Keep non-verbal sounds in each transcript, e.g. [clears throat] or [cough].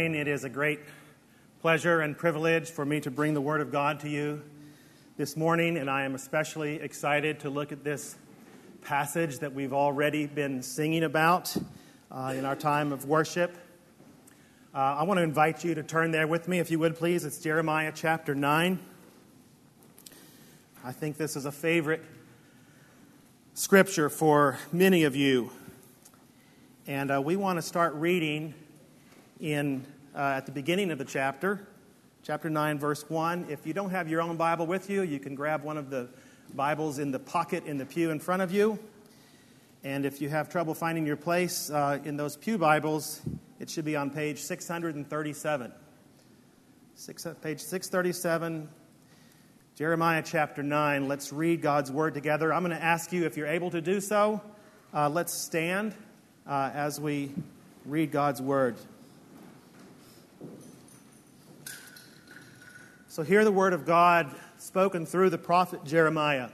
morning. It is a great pleasure and privilege for me to bring the Word of God to you this morning, and I am especially excited to look at this passage that we've already been singing about uh, in our time of worship. Uh, I want to invite you to turn there with me, if you would please. It's Jeremiah chapter 9. I think this is a favorite scripture for many of you. And uh, we want to start reading in, uh, at the beginning of the chapter, chapter 9, verse 1. If you don't have your own Bible with you, you can grab one of the Bibles in the pocket in the pew in front of you. And if you have trouble finding your place uh, in those Pew Bibles, it should be on page 637. Six, uh, page 637, Jeremiah chapter 9. Let's read God's word together. I'm going to ask you if you're able to do so. Uh, let's stand uh, as we read God's word. So, hear the word of God spoken through the prophet Jeremiah.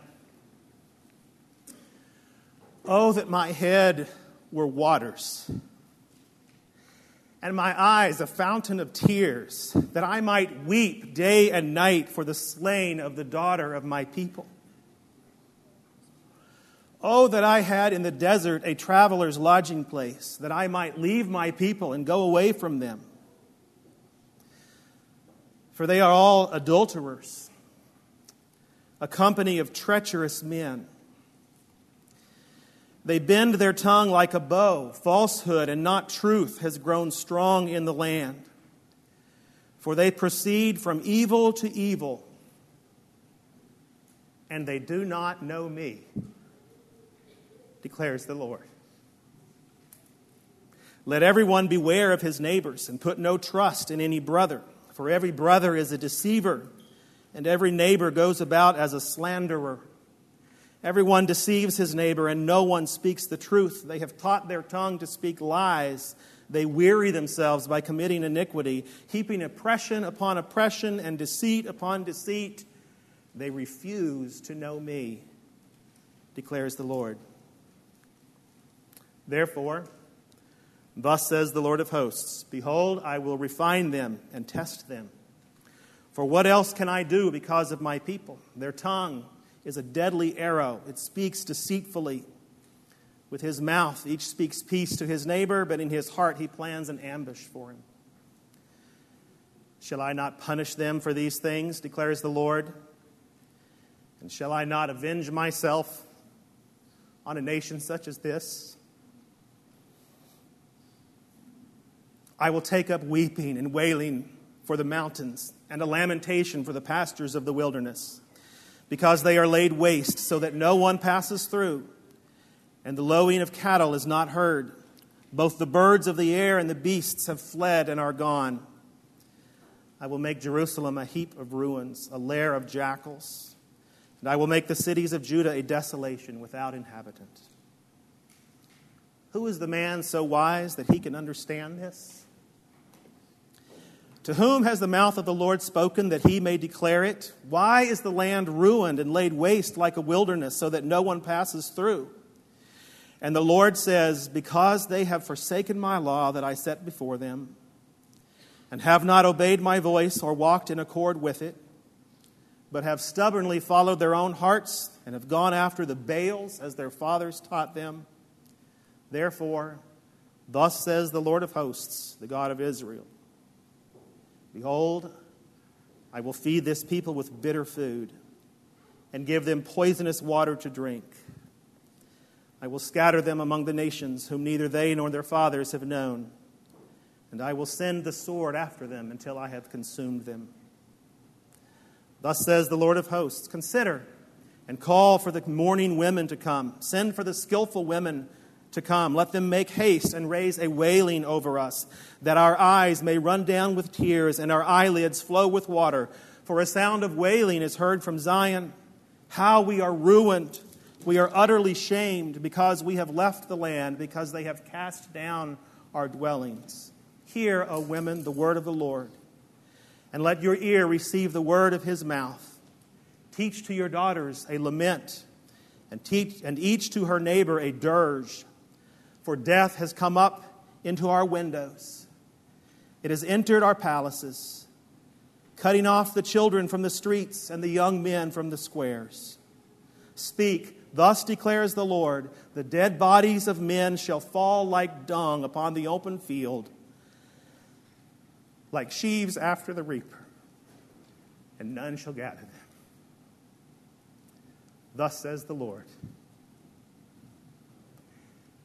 Oh, that my head were waters, and my eyes a fountain of tears, that I might weep day and night for the slain of the daughter of my people. Oh, that I had in the desert a traveler's lodging place, that I might leave my people and go away from them for they are all adulterers, a company of treacherous men. They bend their tongue like a bow. Falsehood and not truth has grown strong in the land. For they proceed from evil to evil, and they do not know me, declares the Lord. Let everyone beware of his neighbors and put no trust in any brother. For every brother is a deceiver, and every neighbor goes about as a slanderer. Everyone deceives his neighbor, and no one speaks the truth. They have taught their tongue to speak lies. They weary themselves by committing iniquity, heaping oppression upon oppression and deceit upon deceit. They refuse to know me, declares the Lord. Therefore, Thus says the Lord of hosts Behold, I will refine them and test them. For what else can I do because of my people? Their tongue is a deadly arrow, it speaks deceitfully. With his mouth, each speaks peace to his neighbor, but in his heart, he plans an ambush for him. Shall I not punish them for these things, declares the Lord? And shall I not avenge myself on a nation such as this? I will take up weeping and wailing for the mountains and a lamentation for the pastures of the wilderness, because they are laid waste so that no one passes through, and the lowing of cattle is not heard. Both the birds of the air and the beasts have fled and are gone. I will make Jerusalem a heap of ruins, a lair of jackals, and I will make the cities of Judah a desolation without inhabitant. Who is the man so wise that he can understand this? To whom has the mouth of the Lord spoken that he may declare it? Why is the land ruined and laid waste like a wilderness so that no one passes through? And the Lord says, Because they have forsaken my law that I set before them, and have not obeyed my voice or walked in accord with it, but have stubbornly followed their own hearts and have gone after the Baals as their fathers taught them. Therefore, thus says the Lord of hosts, the God of Israel Behold, I will feed this people with bitter food and give them poisonous water to drink. I will scatter them among the nations whom neither they nor their fathers have known, and I will send the sword after them until I have consumed them. Thus says the Lord of hosts Consider and call for the mourning women to come, send for the skillful women to come. Let them make haste and raise a wailing over us, that our eyes may run down with tears and our eyelids flow with water. For a sound of wailing is heard from Zion. How we are ruined. We are utterly shamed because we have left the land, because they have cast down our dwellings. Hear, O women, the word of the Lord, and let your ear receive the word of his mouth. Teach to your daughters a lament, and, teach, and each to her neighbor a dirge for death has come up into our windows, It has entered our palaces, cutting off the children from the streets and the young men from the squares. Speak, thus declares the Lord the dead bodies of men shall fall like dung upon the open field, like sheaves after the reaper, and none shall gather them. Thus says the Lord.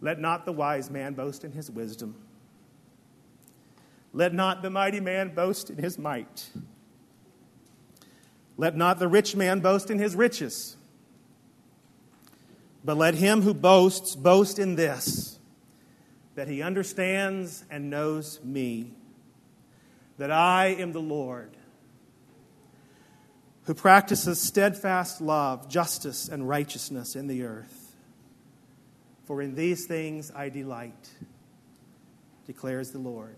Let not the wise man boast in his wisdom. Let not the mighty man boast in his might. Let not the rich man boast in his riches. But let him who boasts boast in this that he understands and knows me, that I am the Lord, who practices steadfast love, justice, and righteousness in the earth. For in these things I delight, declares the Lord.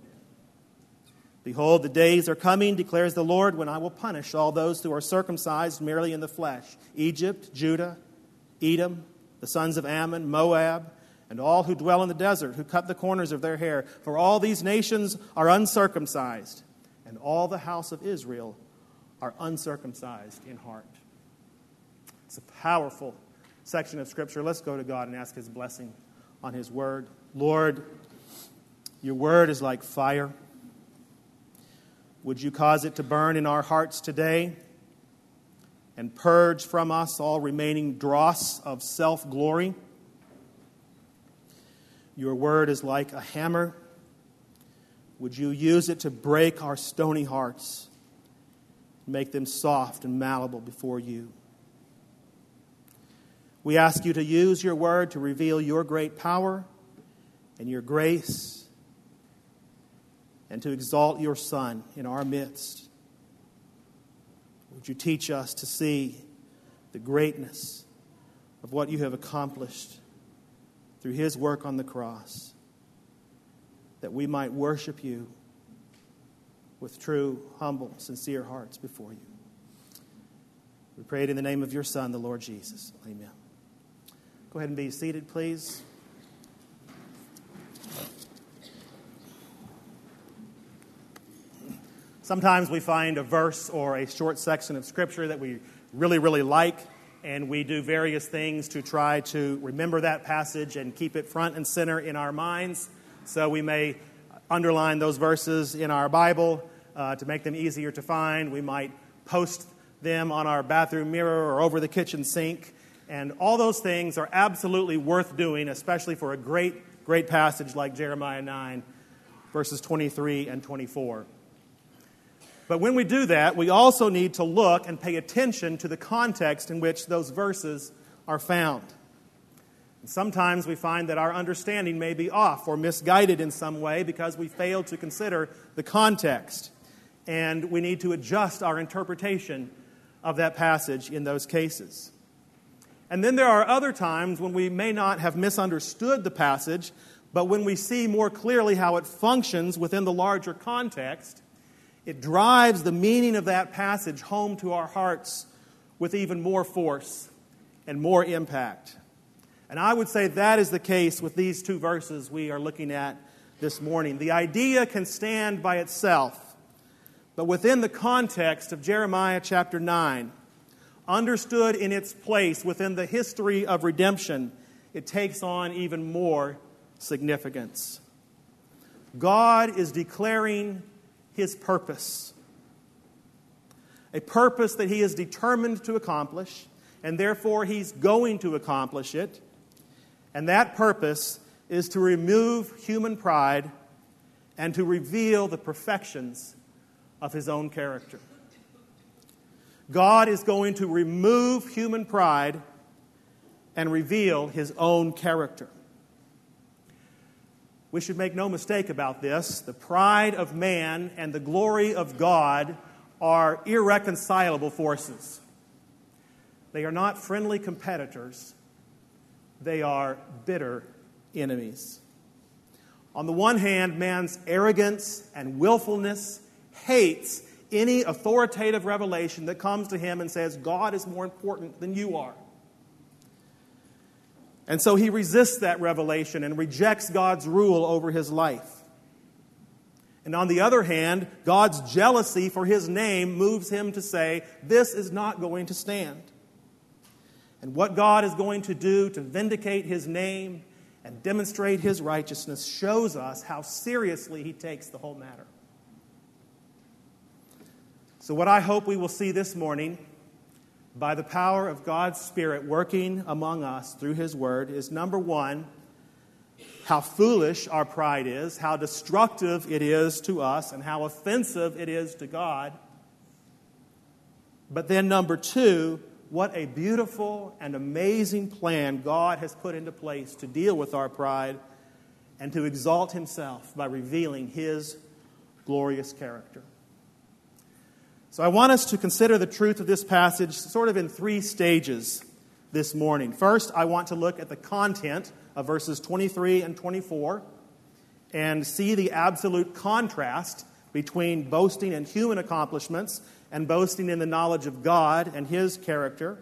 Behold, the days are coming, declares the Lord, when I will punish all those who are circumcised merely in the flesh Egypt, Judah, Edom, the sons of Ammon, Moab, and all who dwell in the desert, who cut the corners of their hair. For all these nations are uncircumcised, and all the house of Israel are uncircumcised in heart. It's a powerful section of Scripture. Let's go to God and ask His blessing on His word. Lord, your word is like fire. Would you cause it to burn in our hearts today? and purge from us all remaining dross of self glory. Your word is like a hammer. Would you use it to break our stony hearts, make them soft and malleable before you? We ask you to use your word to reveal your great power and your grace and to exalt your Son in our midst. Would you teach us to see the greatness of what you have accomplished through his work on the cross, that we might worship you with true, humble, sincere hearts before you. We pray it in the name of your Son, the Lord Jesus. Amen. Go ahead and be seated, please. Sometimes we find a verse or a short section of Scripture that we really, really like, and we do various things to try to remember that passage and keep it front and center in our minds. So we may underline those verses in our Bible uh, to make them easier to find. We might post them on our bathroom mirror or over the kitchen sink. And all those things are absolutely worth doing, especially for a great, great passage like Jeremiah 9, verses 23 and 24. But when we do that, we also need to look and pay attention to the context in which those verses are found. And sometimes we find that our understanding may be off or misguided in some way because we fail to consider the context. And we need to adjust our interpretation of that passage in those cases. And then there are other times when we may not have misunderstood the passage, but when we see more clearly how it functions within the larger context, it drives the meaning of that passage home to our hearts with even more force and more impact. And I would say that is the case with these two verses we are looking at this morning. The idea can stand by itself, but within the context of Jeremiah chapter 9, understood in its place within the history of redemption, it takes on even more significance. God is declaring his purpose. A purpose that he is determined to accomplish, and therefore he's going to accomplish it. And that purpose is to remove human pride and to reveal the perfections of his own character. God is going to remove human pride and reveal his own character. We should make no mistake about this. The pride of man and the glory of God are irreconcilable forces. They are not friendly competitors, they are bitter enemies. On the one hand, man's arrogance and willfulness hates any authoritative revelation that comes to him and says, God is more important than you are. And so he resists that revelation and rejects God's rule over his life. And on the other hand, God's jealousy for his name moves him to say, This is not going to stand. And what God is going to do to vindicate his name and demonstrate his righteousness shows us how seriously he takes the whole matter. So, what I hope we will see this morning, by the power of God's Spirit working among us through his word, is number one, how foolish our pride is, how destructive it is to us, and how offensive it is to God. But then, number two, what a beautiful and amazing plan God has put into place to deal with our pride and to exalt Himself by revealing His glorious character. So, I want us to consider the truth of this passage sort of in three stages this morning. First, I want to look at the content of verses 23 and 24 and see the absolute contrast between boasting in human accomplishments and boasting in the knowledge of God and His character.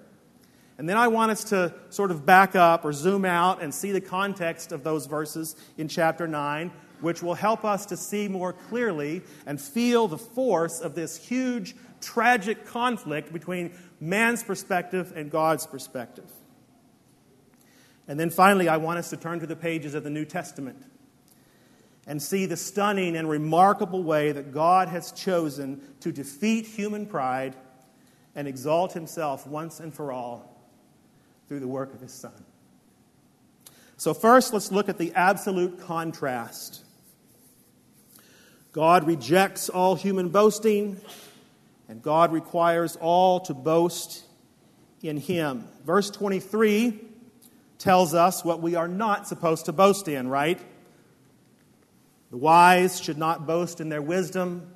And then I want us to sort of back up or zoom out and see the context of those verses in chapter 9, which will help us to see more clearly and feel the force of this huge, tragic conflict between man's perspective and God's perspective. And then finally, I want us to turn to the pages of the New Testament and see the stunning and remarkable way that God has chosen to defeat human pride and exalt himself once and for all through the work of his Son. So, first, let's look at the absolute contrast. God rejects all human boasting, and God requires all to boast in him. Verse 23 tells us what we are not supposed to boast in, right? The wise should not boast in their wisdom.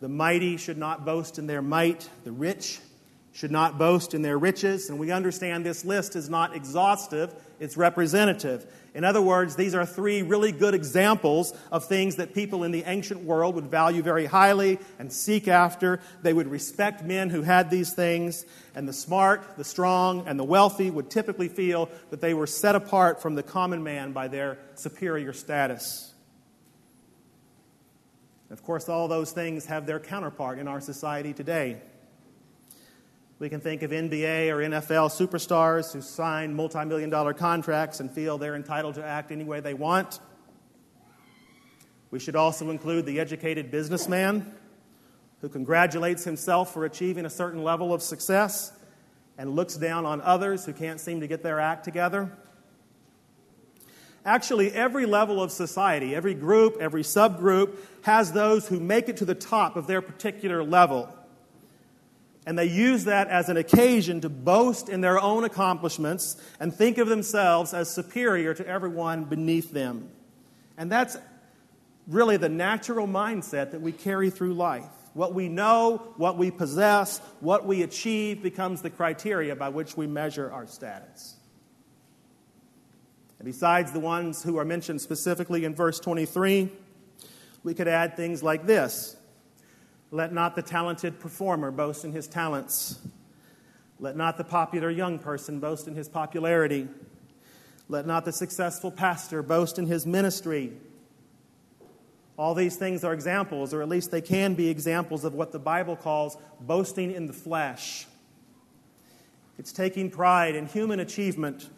The mighty should not boast in their might. The rich should not boast in their riches. And we understand this list is not exhaustive, it's representative. In other words, these are three really good examples of things that people in the ancient world would value very highly and seek after. They would respect men who had these things, and the smart, the strong, and the wealthy would typically feel that they were set apart from the common man by their superior status. Of course, all those things have their counterpart in our society today. We can think of NBA or NFL superstars who sign multi million dollar contracts and feel they're entitled to act any way they want. We should also include the educated businessman who congratulates himself for achieving a certain level of success and looks down on others who can't seem to get their act together. Actually, every level of society, every group, every subgroup has those who make it to the top of their particular level. And they use that as an occasion to boast in their own accomplishments and think of themselves as superior to everyone beneath them. And that's really the natural mindset that we carry through life. What we know, what we possess, what we achieve becomes the criteria by which we measure our status. And besides the ones who are mentioned specifically in verse 23, we could add things like this let not the talented performer boast in his talents. Let not the popular young person boast in his popularity. Let not the successful pastor boast in his ministry. All these things are examples, or at least they can be examples of what the Bible calls boasting in the flesh. It's taking pride in human achievement,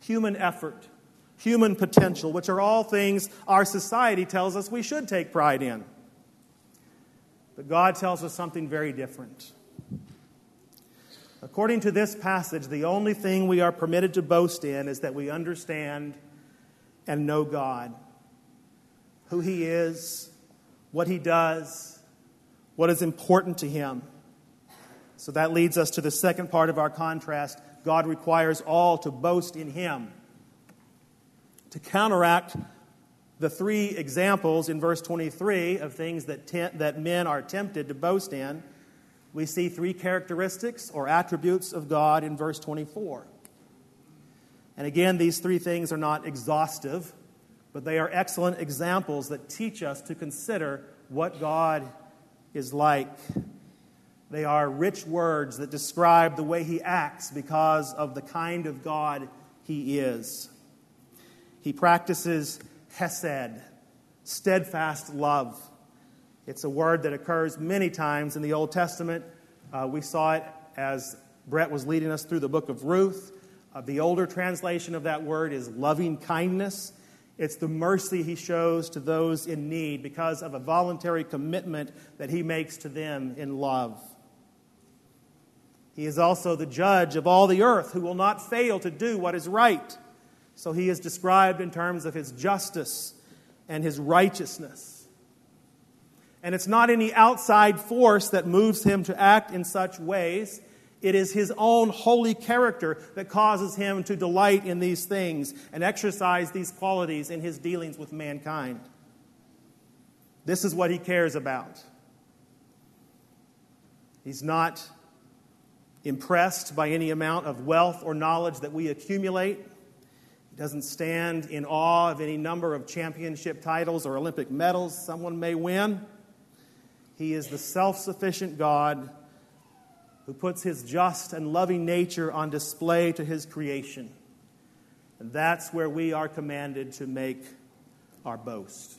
human effort, human potential, which are all things our society tells us we should take pride in. But God tells us something very different. According to this passage, the only thing we are permitted to boast in is that we understand and know God, who He is, what He does, what is important to Him. So that leads us to the second part of our contrast. God requires all to boast in Him. To counteract the three examples in verse 23 of things that, te- that men are tempted to boast in, we see three characteristics or attributes of God in verse 24. And again, these three things are not exhaustive, but they are excellent examples that teach us to consider what God is like. They are rich words that describe the way He acts because of the kind of God He is. He practices hesed, steadfast love, It's a word that occurs many times in the Old Testament. Uh, we saw it as Brett was leading us through the book of Ruth. Uh, the older translation of that word is loving kindness. It's the mercy he shows to those in need because of a voluntary commitment that he makes to them in love. He is also the judge of all the earth who will not fail to do what is right. So he is described in terms of his justice and his righteousness. And it's not any outside force that moves him to act in such ways. It is his own holy character that causes him to delight in these things and exercise these qualities in his dealings with mankind. This is what he cares about. He's not impressed by any amount of wealth or knowledge that we accumulate. He doesn't stand in awe of any number of championship titles or Olympic medals someone may win. He is the self sufficient God who puts his just and loving nature on display to his creation. And that's where we are commanded to make our boast.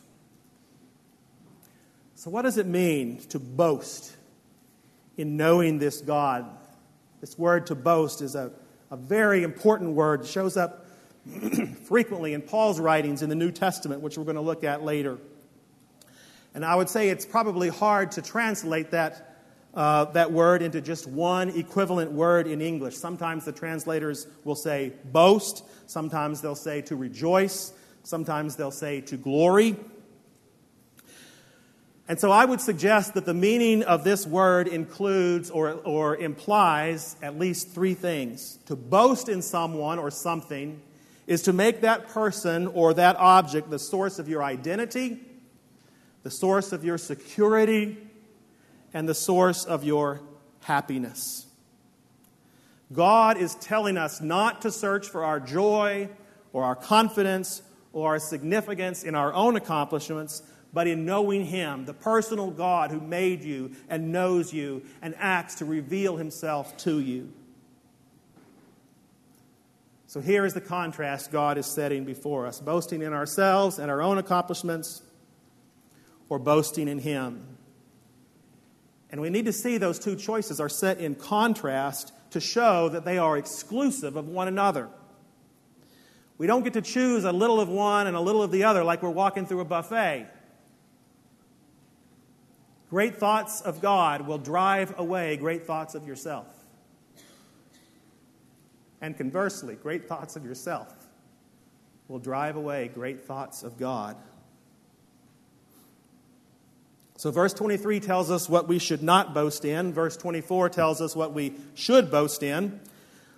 So, what does it mean to boast in knowing this God? This word to boast is a, a very important word. It shows up [clears throat] frequently in Paul's writings in the New Testament, which we're going to look at later. And I would say it's probably hard to translate that, uh, that word into just one equivalent word in English. Sometimes the translators will say boast, sometimes they'll say to rejoice, sometimes they'll say to glory. And so I would suggest that the meaning of this word includes or, or implies at least three things to boast in someone or something is to make that person or that object the source of your identity, the source of your security, and the source of your happiness. God is telling us not to search for our joy or our confidence or our significance in our own accomplishments, but in knowing Him, the personal God who made you and knows you and acts to reveal Himself to you. So here is the contrast God is setting before us boasting in ourselves and our own accomplishments, or boasting in Him. And we need to see those two choices are set in contrast to show that they are exclusive of one another. We don't get to choose a little of one and a little of the other like we're walking through a buffet. Great thoughts of God will drive away great thoughts of yourself. And conversely, great thoughts of yourself will drive away great thoughts of God. So, verse 23 tells us what we should not boast in. Verse 24 tells us what we should boast in.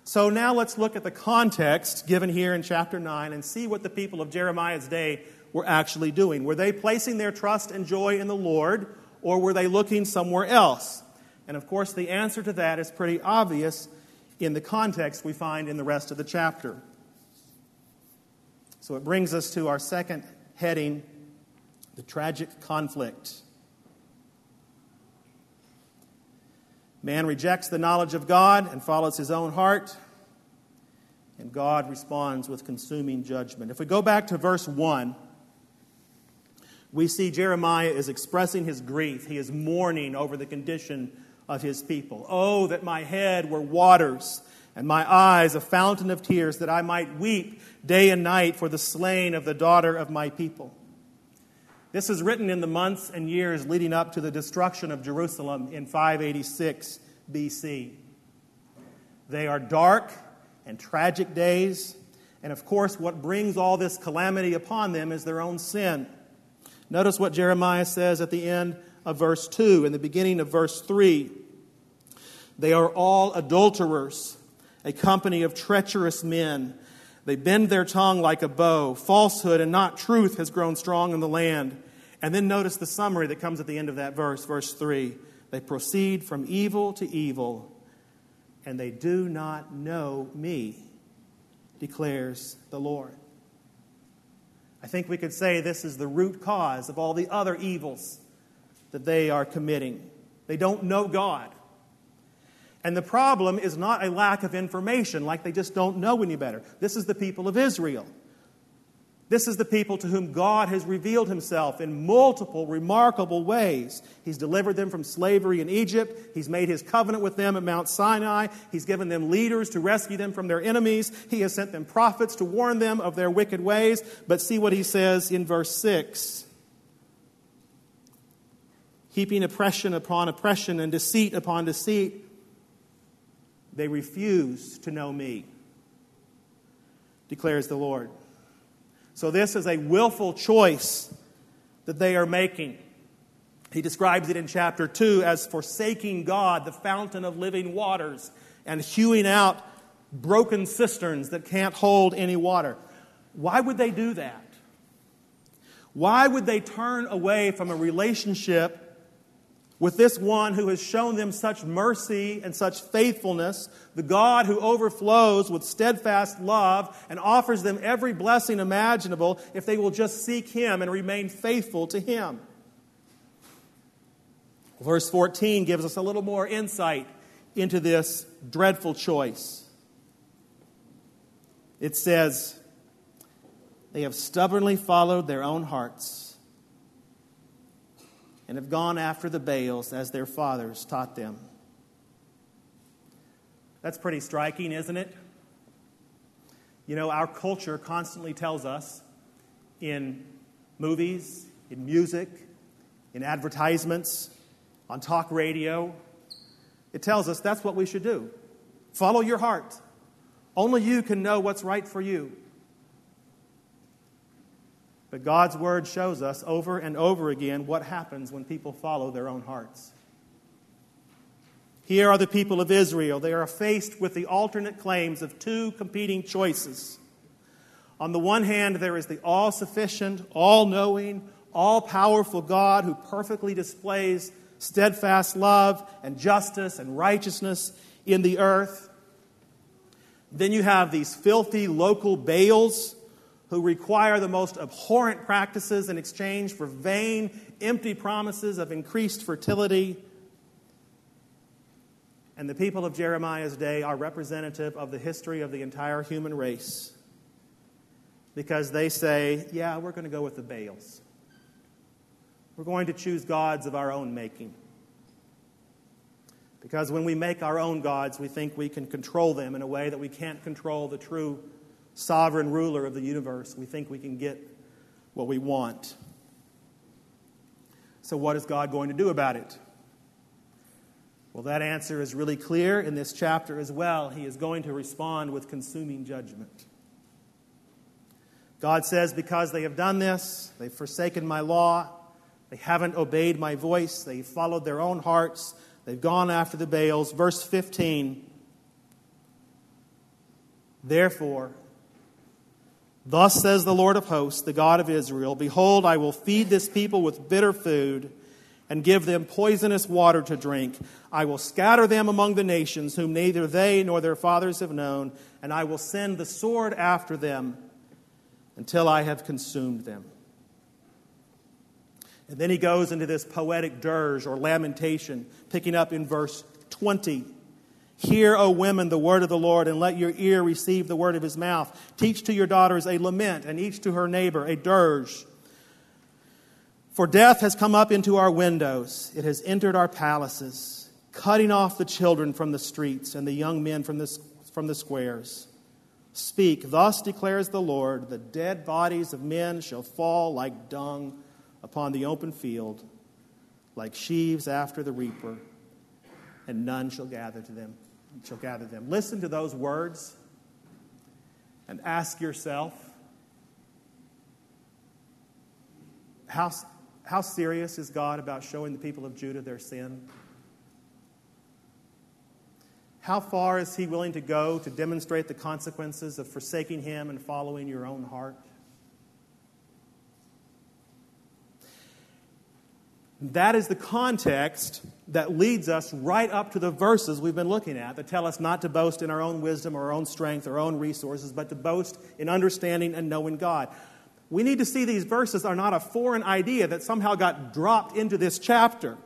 So, now let's look at the context given here in chapter 9 and see what the people of Jeremiah's day were actually doing. Were they placing their trust and joy in the Lord, or were they looking somewhere else? And of course, the answer to that is pretty obvious in the context we find in the rest of the chapter. So it brings us to our second heading the tragic conflict. Man rejects the knowledge of God and follows his own heart, and God responds with consuming judgment. If we go back to verse 1, we see Jeremiah is expressing his grief. He is mourning over the condition of his people. Oh, that my head were waters and my eyes a fountain of tears, that I might weep day and night for the slain of the daughter of my people. This is written in the months and years leading up to the destruction of Jerusalem in 586 BC. They are dark and tragic days, and of course, what brings all this calamity upon them is their own sin. Notice what Jeremiah says at the end of verse 2 and the beginning of verse 3. They are all adulterers, a company of treacherous men. They bend their tongue like a bow. Falsehood and not truth has grown strong in the land. And then notice the summary that comes at the end of that verse, verse 3. They proceed from evil to evil, and they do not know me, declares the Lord. I think we could say this is the root cause of all the other evils that they are committing. They don't know God. And the problem is not a lack of information, like they just don't know any better. This is the people of Israel. This is the people to whom God has revealed himself in multiple remarkable ways. He's delivered them from slavery in Egypt. He's made his covenant with them at Mount Sinai. He's given them leaders to rescue them from their enemies. He has sent them prophets to warn them of their wicked ways. But see what he says in verse 6 heaping oppression upon oppression and deceit upon deceit. They refuse to know me, declares the Lord. So, this is a willful choice that they are making. He describes it in chapter 2 as forsaking God, the fountain of living waters, and hewing out broken cisterns that can't hold any water. Why would they do that? Why would they turn away from a relationship with this one who has shown them such mercy and such faithfulness, the God who overflows with steadfast love and offers them every blessing imaginable if they will just seek Him and remain faithful to Him. Verse 14 gives us a little more insight into this dreadful choice. It says, They have stubbornly followed their own hearts and have gone after the Baals as their fathers taught them. That's pretty striking, isn't it? You know, our culture constantly tells us in movies, in music, in advertisements, on talk radio, it tells us that's what we should do. Follow your heart. Only you can know what's right for you. But God's word shows us over and over again what happens when people follow their own hearts. Here are the people of Israel. They are faced with the alternate claims of two competing choices. On the one hand, there is the all sufficient, all knowing, all powerful God who perfectly displays steadfast love and justice and righteousness in the earth. Then you have these filthy local Baals who require the most abhorrent practices in exchange for vain, empty promises of increased fertility. And the people of Jeremiah's day are representative of the history of the entire human race because they say, yeah, we're going to go with the Baals. We're going to choose gods of our own making. Because when we make our own gods, we think we can control them in a way that we can't control the true sovereign ruler of the universe, we think we can get what we want. So, what is God going to do about it? Well, that answer is really clear in this chapter as well. He is going to respond with consuming judgment. God says, Because they have done this, they've forsaken my law, they haven't obeyed my voice, they've followed their own hearts, they've gone after the Baals. Verse 15 Therefore, Thus says the Lord of hosts, the God of Israel Behold, I will feed this people with bitter food and give them poisonous water to drink. I will scatter them among the nations, whom neither they nor their fathers have known, and I will send the sword after them until I have consumed them. And then he goes into this poetic dirge or lamentation, picking up in verse 20. Hear, O women, the word of the Lord, and let your ear receive the word of his mouth. Teach to your daughters a lament, and each to her neighbor a dirge. For death has come up into our windows, it has entered our palaces, cutting off the children from the streets and the young men from the, from the squares. Speak, thus declares the Lord the dead bodies of men shall fall like dung upon the open field, like sheaves after the reaper, and none shall gather to them shall gather them. Listen to those words and ask yourself how, how serious is God about showing the people of Judah their sin? How far is He willing to go to demonstrate the consequences of forsaking Him and following your own heart? That is the context that leads us right up to the verses we've been looking at that tell us not to boast in our own wisdom our own strength our own resources, but to boast in understanding and knowing God. We need to see these verses are not a foreign idea that somehow got dropped into this chapter.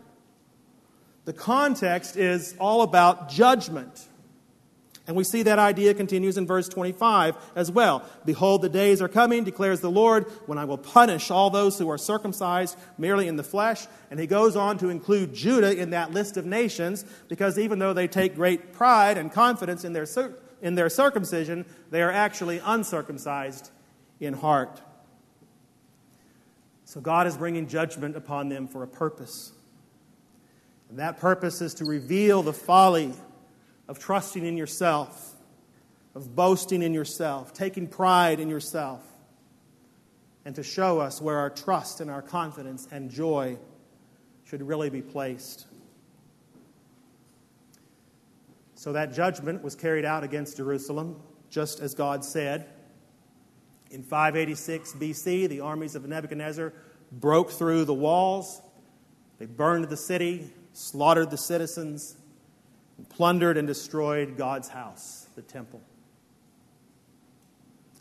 The context is all about judgment And we see that idea continues in verse 25 as well. Behold, the days are coming, declares the Lord, when I will punish all those who are circumcised merely in the flesh. And he goes on to include Judah in that list of nations because even though they take great pride and confidence in their, in their circumcision, they are actually uncircumcised in heart. So God is bringing judgment upon them for a purpose. And that purpose is to reveal the folly of trusting in yourself, of boasting in yourself, taking pride in yourself, and to show us where our trust and our confidence and joy should really be placed. So that judgment was carried out against Jerusalem, just as God said. In 586 BC, the armies of Nebuchadnezzar broke through the walls, they burned the city, slaughtered the citizens, plundered and destroyed God's house, the temple.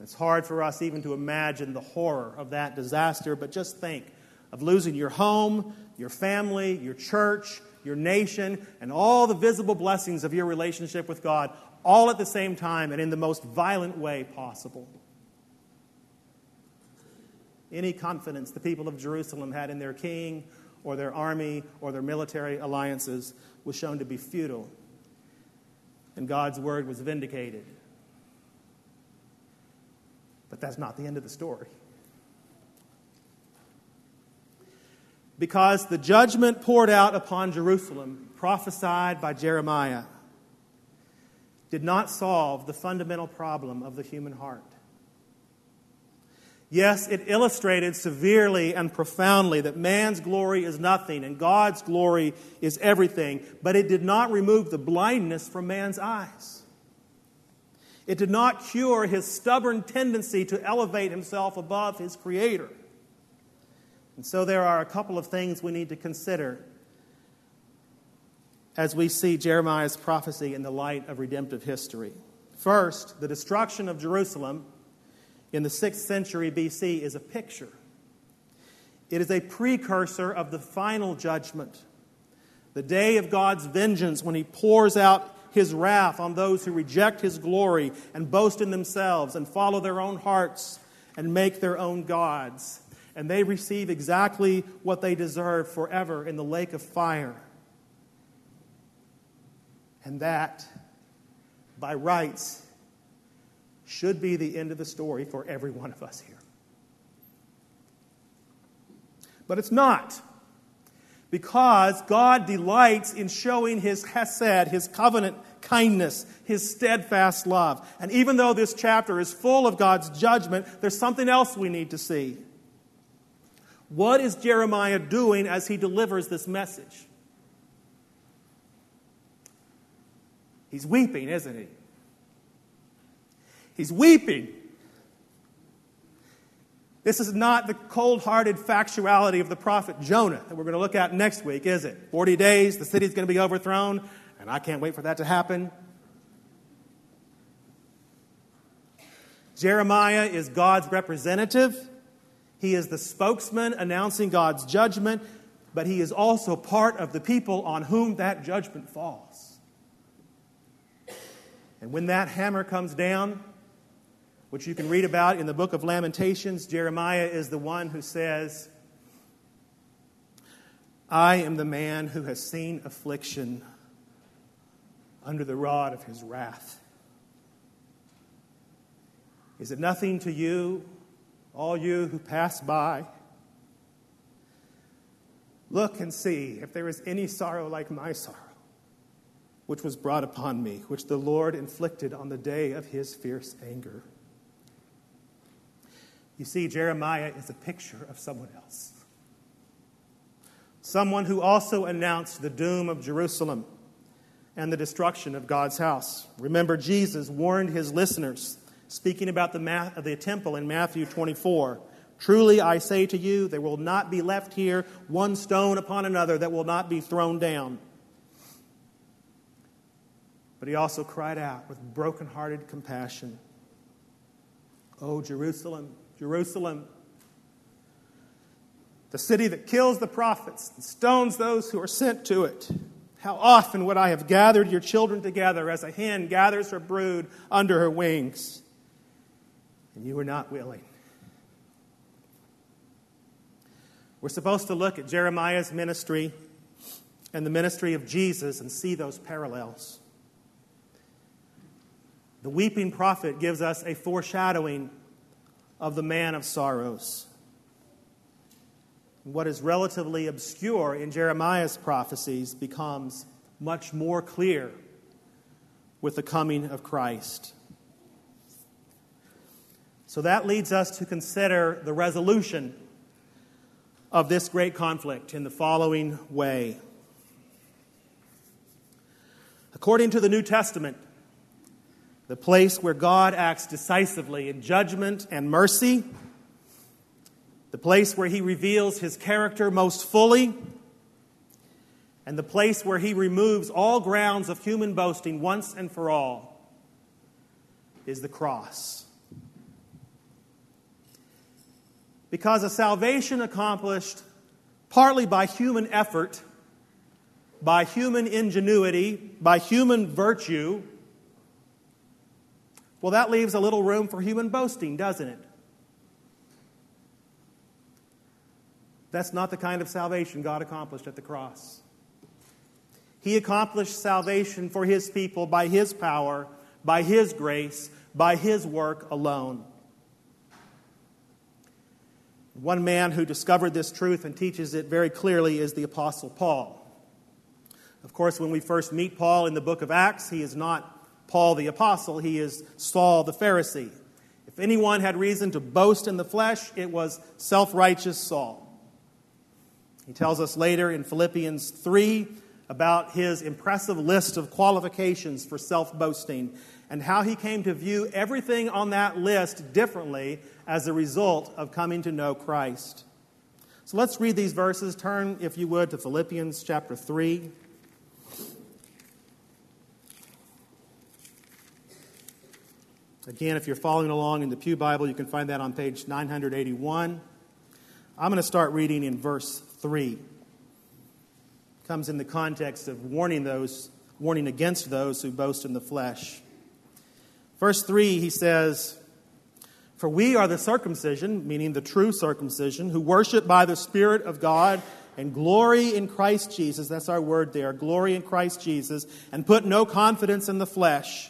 It's hard for us even to imagine the horror of that disaster, but just think of losing your home, your family, your church, your nation, and all the visible blessings of your relationship with God, all at the same time and in the most violent way possible. Any confidence the people of Jerusalem had in their king or their army or their military alliances was shown to be futile and God's word was vindicated. But that's not the end of the story. Because the judgment poured out upon Jerusalem, prophesied by Jeremiah, did not solve the fundamental problem of the human heart. Yes, it illustrated severely and profoundly that man's glory is nothing and God's glory is everything, but it did not remove the blindness from man's eyes. It did not cure his stubborn tendency to elevate himself above his Creator. And so there are a couple of things we need to consider as we see Jeremiah's prophecy in the light of redemptive history. First, the destruction of Jerusalem in the 6th century BC is a picture. It is a precursor of the final judgment, the day of God's vengeance when He pours out His wrath on those who reject His glory and boast in themselves and follow their own hearts and make their own gods. And they receive exactly what they deserve forever in the lake of fire. And that, by rights, should be the end of the story for every one of us here. But it's not. Because God delights in showing his hesed, his covenant kindness, his steadfast love. And even though this chapter is full of God's judgment, there's something else we need to see. What is Jeremiah doing as he delivers this message? He's weeping, isn't he? He's weeping. This is not the cold hearted factuality of the prophet Jonah that we're going to look at next week, is it? 40 days, the city's going to be overthrown, and I can't wait for that to happen. Jeremiah is God's representative. He is the spokesman announcing God's judgment, but he is also part of the people on whom that judgment falls. And when that hammer comes down, which you can read about in the book of Lamentations. Jeremiah is the one who says, I am the man who has seen affliction under the rod of his wrath. Is it nothing to you, all you who pass by? Look and see if there is any sorrow like my sorrow, which was brought upon me, which the Lord inflicted on the day of his fierce anger. You see, Jeremiah is a picture of someone else. Someone who also announced the doom of Jerusalem and the destruction of God's house. Remember, Jesus warned his listeners, speaking about the, ma- the temple in Matthew 24. Truly, I say to you, there will not be left here one stone upon another that will not be thrown down. But he also cried out with broken-hearted compassion, O Jerusalem, Jerusalem, the city that kills the prophets and stones those who are sent to it. How often would I have gathered your children together as a hen gathers her brood under her wings? And you were not willing. We're supposed to look at Jeremiah's ministry and the ministry of Jesus and see those parallels. The weeping prophet gives us a foreshadowing of the man of sorrows. What is relatively obscure in Jeremiah's prophecies becomes much more clear with the coming of Christ. So that leads us to consider the resolution of this great conflict in the following way. According to the New Testament, the place where God acts decisively in judgment and mercy, the place where he reveals his character most fully, and the place where he removes all grounds of human boasting once and for all is the cross. Because a salvation accomplished partly by human effort, by human ingenuity, by human virtue, well, that leaves a little room for human boasting, doesn't it? That's not the kind of salvation God accomplished at the cross. He accomplished salvation for His people by His power, by His grace, by His work alone. One man who discovered this truth and teaches it very clearly is the Apostle Paul. Of course, when we first meet Paul in the book of Acts, he is not Paul the Apostle, he is Saul the Pharisee. If anyone had reason to boast in the flesh, it was self righteous Saul. He tells us later in Philippians 3 about his impressive list of qualifications for self boasting and how he came to view everything on that list differently as a result of coming to know Christ. So let's read these verses. Turn, if you would, to Philippians chapter 3. Again, if you're following along in the Pew Bible, you can find that on page 981. I'm going to start reading in verse 3. It comes in the context of warning those, warning against those who boast in the flesh. Verse 3, he says, For we are the circumcision, meaning the true circumcision, who worship by the Spirit of God and glory in Christ Jesus. That's our word there glory in Christ Jesus, and put no confidence in the flesh.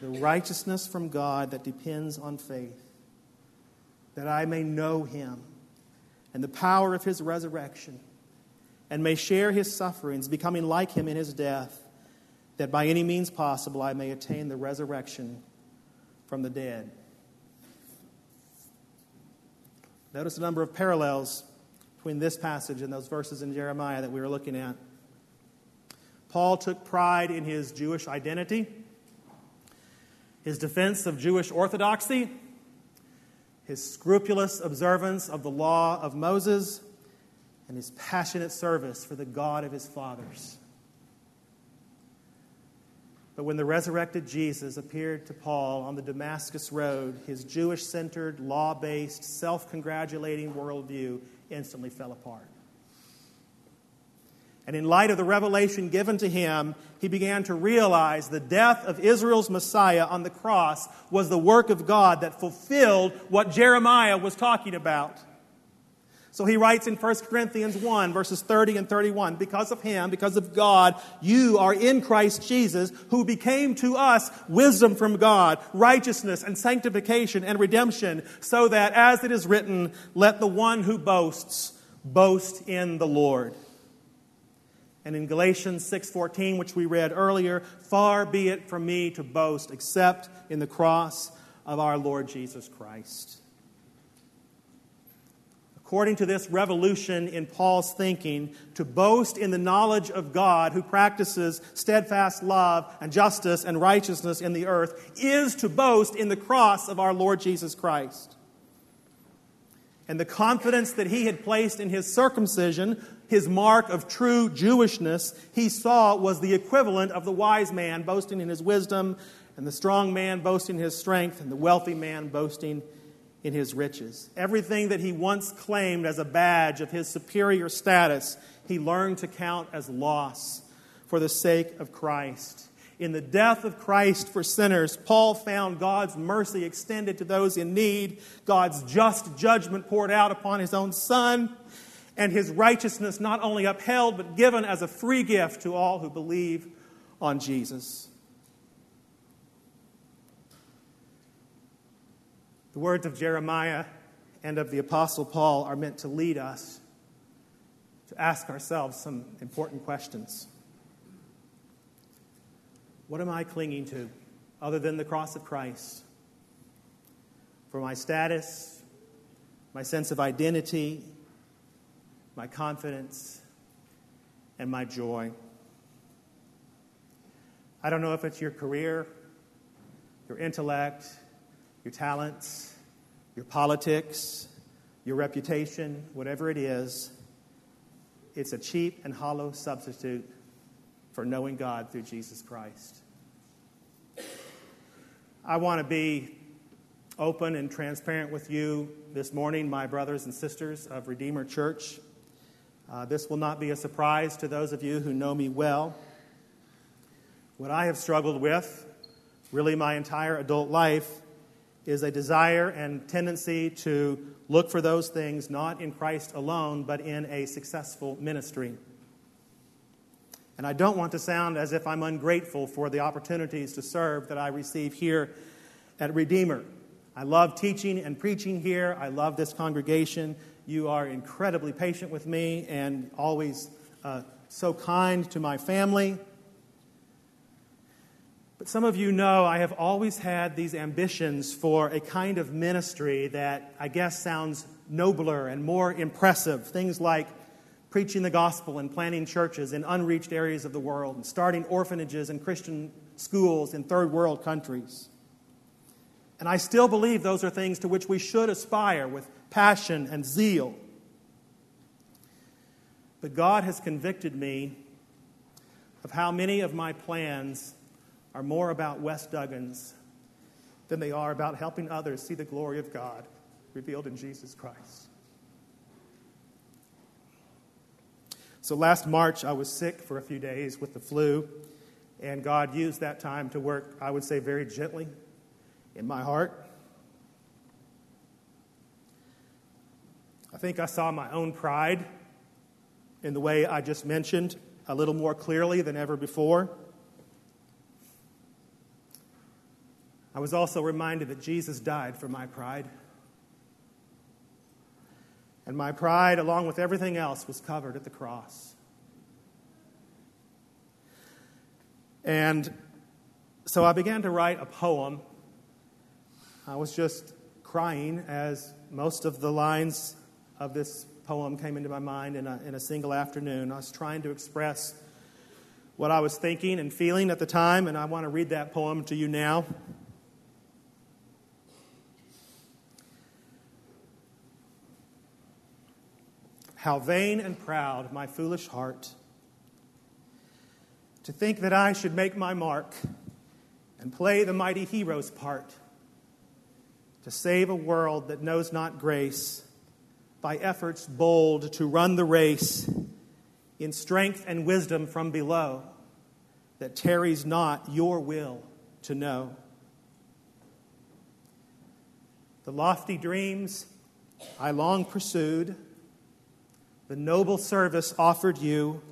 The righteousness from God that depends on faith, that I may know him and the power of his resurrection, and may share his sufferings, becoming like him in his death that by any means possible I may attain the resurrection from the dead. Notice a number of parallels between this passage and those verses in Jeremiah that we were looking at. Paul took pride in his Jewish identity, his defense of Jewish orthodoxy, his scrupulous observance of the law of Moses, and his passionate service for the God of his fathers. But when the resurrected Jesus appeared to Paul on the Damascus Road, his Jewish centered, law based, self congratulating worldview instantly fell apart. And in light of the revelation given to him, he began to realize the death of Israel's Messiah on the cross was the work of God that fulfilled what Jeremiah was talking about. So he writes in 1 Corinthians 1, verses 30 and 31 Because of him, because of God, you are in Christ Jesus, who became to us wisdom from God, righteousness and sanctification and redemption, so that, as it is written, let the one who boasts boast in the Lord. And in Galatians 6:14, which we read earlier, far be it from me to boast except in the cross of our Lord Jesus Christ. According to this revolution in Paul's thinking, to boast in the knowledge of God who practices steadfast love and justice and righteousness in the earth is to boast in the cross of our Lord Jesus Christ. And the confidence that he had placed in his circumcision, his mark of true Jewishness, he saw was the equivalent of the wise man boasting in his wisdom, and the strong man boasting in his strength, and the wealthy man boasting in his riches. Everything that he once claimed as a badge of his superior status, he learned to count as loss for the sake of Christ. In the death of Christ for sinners, Paul found God's mercy extended to those in need, God's just judgment poured out upon his own Son, and his righteousness not only upheld but given as a free gift to all who believe on Jesus. The words of Jeremiah and of the Apostle Paul are meant to lead us to ask ourselves some important questions. What am I clinging to other than the cross of Christ? For my status, my sense of identity, my confidence, and my joy. I don't know if it's your career, your intellect, your talents, your politics, your reputation, whatever it is, it's a cheap and hollow substitute for knowing God through Jesus Christ. I want to be open and transparent with you this morning, my brothers and sisters of Redeemer Church. Uh, this will not be a surprise to those of you who know me well. What I have struggled with, really my entire adult life, is a desire and tendency to look for those things not in Christ alone, but in a successful ministry. And I don't want to sound as if I'm ungrateful for the opportunities to serve that I receive here at Redeemer. I love teaching and preaching here. I love this congregation. You are incredibly patient with me and always uh, so kind to my family. But some of you know I have always had these ambitions for a kind of ministry that I guess sounds nobler and more impressive. Things like preaching the gospel and planting churches in unreached areas of the world and starting orphanages and Christian schools in third world countries. And I still believe those are things to which we should aspire with passion and zeal. But God has convicted me of how many of my plans are more about Wes Duggins than they are about helping others see the glory of God revealed in Jesus Christ. So last March, I was sick for a few days with the flu, and God used that time to work, I would say, very gently in my heart. I think I saw my own pride in the way I just mentioned a little more clearly than ever before. I was also reminded that Jesus died for my pride. And my pride, along with everything else, was covered at the cross. And so I began to write a poem. I was just crying as most of the lines of this poem came into my mind in a, in a single afternoon. I was trying to express what I was thinking and feeling at the time, and I want to read that poem to you now. How vain and proud my foolish heart to think that I should make my mark and play the mighty hero's part to save a world that knows not grace by efforts bold to run the race in strength and wisdom from below that tarries not your will to know. The lofty dreams I long pursued the noble service offered you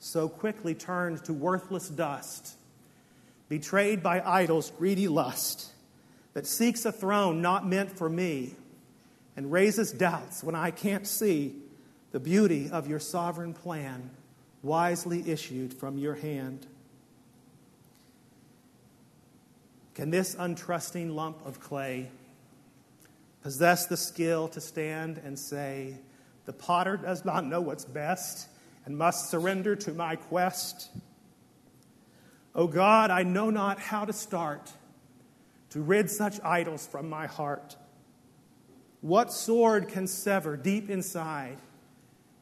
so quickly turned to worthless dust, betrayed by idols' greedy lust, that seeks a throne not meant for me, and raises doubts when I can't see the beauty of your sovereign plan wisely issued from your hand. Can this untrusting lump of clay possess the skill to stand and say, The potter does not know what's best and must surrender to my quest? O oh God, I know not how to start to rid such idols from my heart. What sword can sever deep inside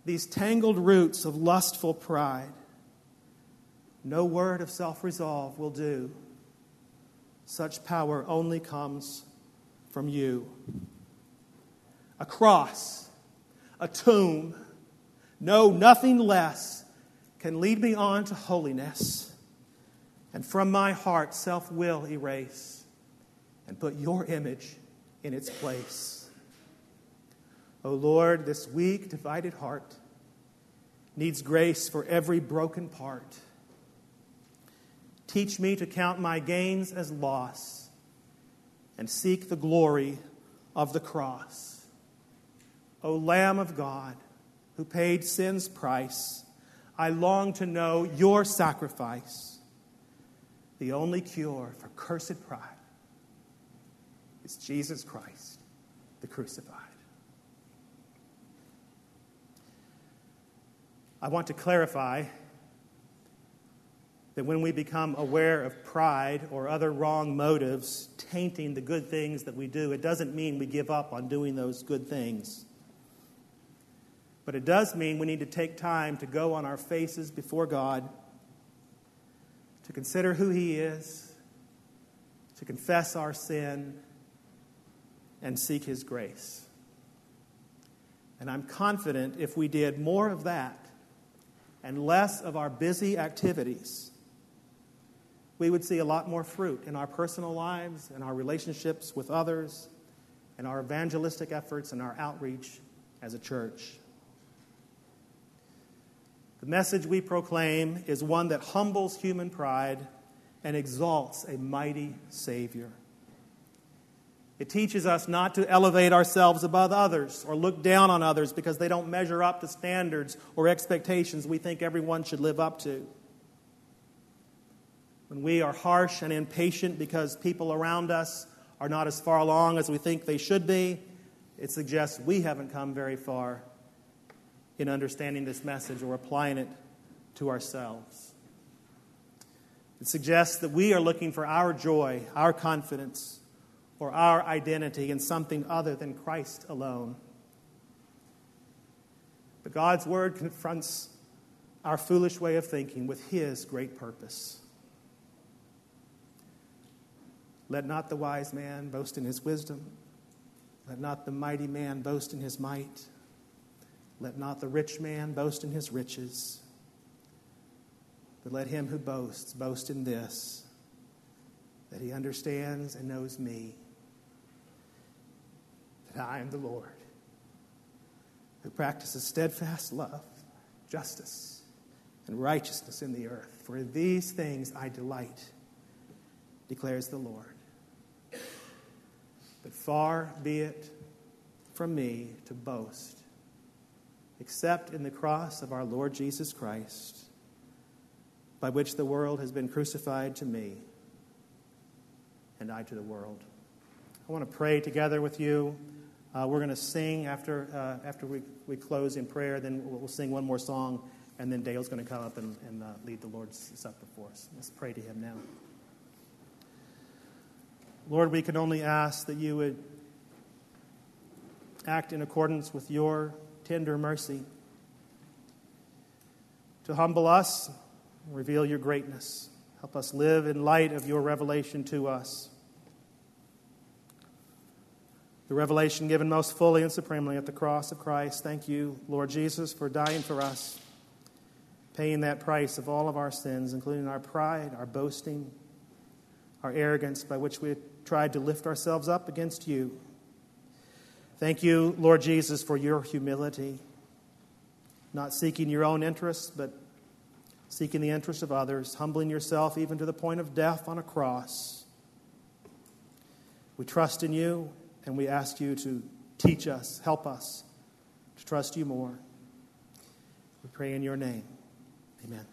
these tangled roots of lustful pride? No word of self resolve will do. Such power only comes from you. A cross, a tomb, no, nothing less can lead me on to holiness. And from my heart, self will erase and put your image in its place. O oh Lord, this weak, divided heart needs grace for every broken part. Teach me to count my gains as loss and seek the glory of the cross. O Lamb of God, who paid sin's price, I long to know your sacrifice. The only cure for cursed pride is Jesus Christ, the crucified. I want to clarify that when we become aware of pride or other wrong motives tainting the good things that we do, it doesn't mean we give up on doing those good things. But it does mean we need to take time to go on our faces before God, to consider who He is, to confess our sin, and seek His grace. And I'm confident if we did more of that and less of our busy activities, we would see a lot more fruit in our personal lives, in our relationships with others, in our evangelistic efforts, and our outreach as a church. The message we proclaim is one that humbles human pride and exalts a mighty Savior. It teaches us not to elevate ourselves above others or look down on others because they don't measure up to standards or expectations we think everyone should live up to when we are harsh and impatient because people around us are not as far along as we think they should be, it suggests we haven't come very far in understanding this message or applying it to ourselves. It suggests that we are looking for our joy, our confidence, or our identity in something other than Christ alone. But God's Word confronts our foolish way of thinking with His great purpose. Let not the wise man boast in his wisdom. Let not the mighty man boast in his might. Let not the rich man boast in his riches. But let him who boasts boast in this that he understands and knows me, that I am the Lord, who practices steadfast love, justice, and righteousness in the earth. For these things I delight, declares the Lord. But far be it from me to boast, except in the cross of our Lord Jesus Christ, by which the world has been crucified to me, and I to the world. I want to pray together with you. Uh, we're going to sing after, uh, after we, we close in prayer, then we'll, we'll, sing one more song, and then Dale's going to come up and, and uh, lead the Lord's Supper for us. Let's pray to him now. Lord, we can only ask that you would act in accordance with your tender mercy to humble us, reveal your greatness. Help us live in light of your revelation to us. The revelation given most fully and supremely at the cross of Christ. Thank you, Lord Jesus, for dying for us, paying that price of all of our sins, including our pride, our boasting, our arrogance by which we tried to lift ourselves up against you. Thank you, Lord Jesus, for your humility. not seeking your own interests, but seeking the interests of others, humbling yourself even to the point of death on a cross. We trust in you, and we ask you to teach us, help us to trust you more. We pray in your name. Amen.